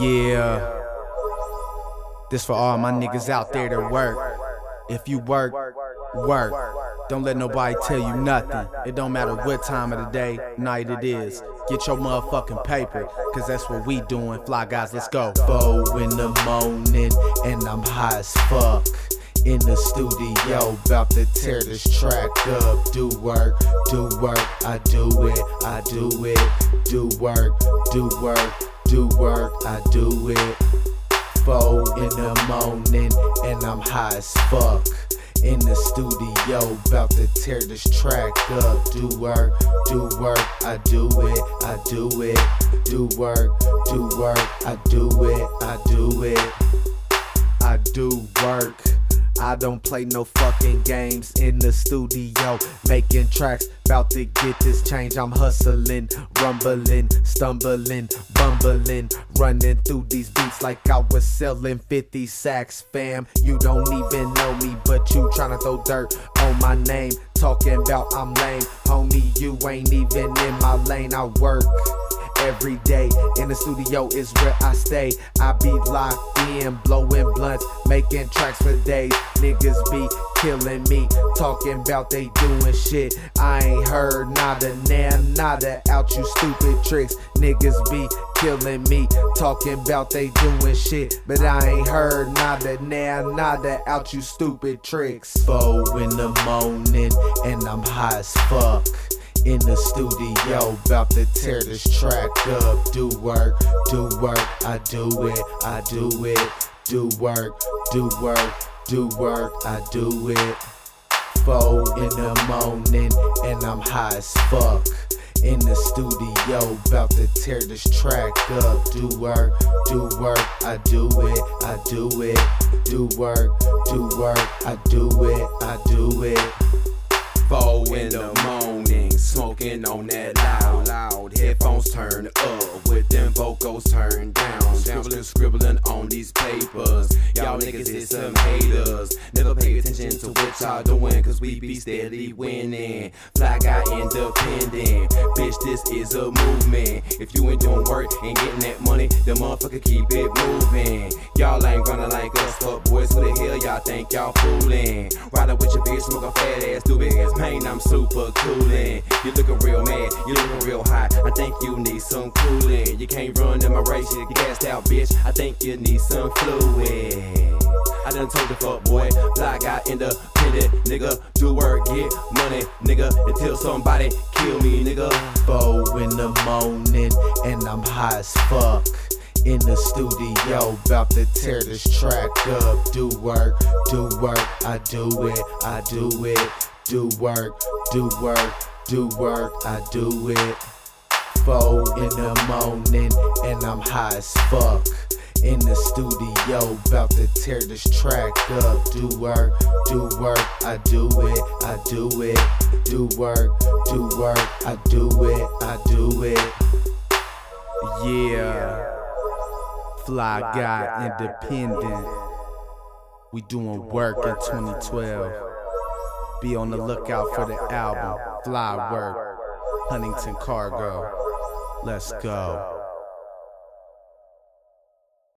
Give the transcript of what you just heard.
Yeah. This for all my niggas out there that work. If you work, work. Don't let nobody tell you nothing. It don't matter what time of the day, night it is. Get your motherfucking paper, cause that's what we doing. Fly guys, let's go. Four in the morning, and I'm high as fuck. In the studio, about to tear this track up. Do work, do work, I do it, I do it. Do work, do work, do work, I do it. Four in the morning, and I'm high as fuck. In the studio, about to tear this track up. Do work, do work, I do it, I do it. Do work, do work, I do it, I do it. I do work. I don't play no fucking games in the studio, making tracks. About to get this change. I'm hustling, rumbling, stumbling, bumbling, running through these beats like I was selling 50 sacks, fam. You don't even know me, but you tryna throw dirt on my name. Talking about I'm lame, homie. You ain't even in my lane. I work every day. In the studio is where I stay. I be locked in, blowing blunts, making tracks for days. Niggas be killing me, talking about they doing shit. I ain't heard nada, now nada out you stupid tricks. Niggas be killing me, talking about they doing shit. But I ain't heard nada, now nada out you stupid tricks. Four in the morning, and I'm high as fuck in the studio, about to tear this track up. Do work, do work, I do it, I do it. Do work, do work, do work, I do it. Four in the morning, and I'm high as fuck. In the studio, about to tear this track up. Do work, do work, I do it, I do it. Do work, do work, I do it, I do it. Vocals turned down. Scribbling, scribbling on these papers. Y'all niggas is some haters. Never pay attention to what y'all doing, cause we be steadily winning. Fly guy independent. Bitch, this is a movement. If you ain't doing work and getting that money, the motherfucker keep it moving. Y'all ain't gonna like us, fuck boys. Who the hell y'all think y'all fooling? Riding with your bitch, smoking fat ass, do big ass pain. I'm super coolin'. You looking real mad, you looking real hot. I think you need some cooling. You can't run in my race, you gassed out, bitch. I think you need some fluid. I done told the fuck boy, fly guy independent, nigga. Do work, get money, nigga. Until somebody kill me, nigga. Four in the morning, and I'm high as fuck. In the studio, about to tear this track up. Do work, do work, I do it, I do it. Do work, do work, do work, I do it. Four in the morning, and I'm high as fuck. In the studio, about to tear this track up. Do work, do work, I do it, I do it. Do work, do work, I do it, I do it. Yeah. Fly guy independent. We doing work in 2012. Be on the lookout for the album Fly Work, Huntington Cargo. Let's go.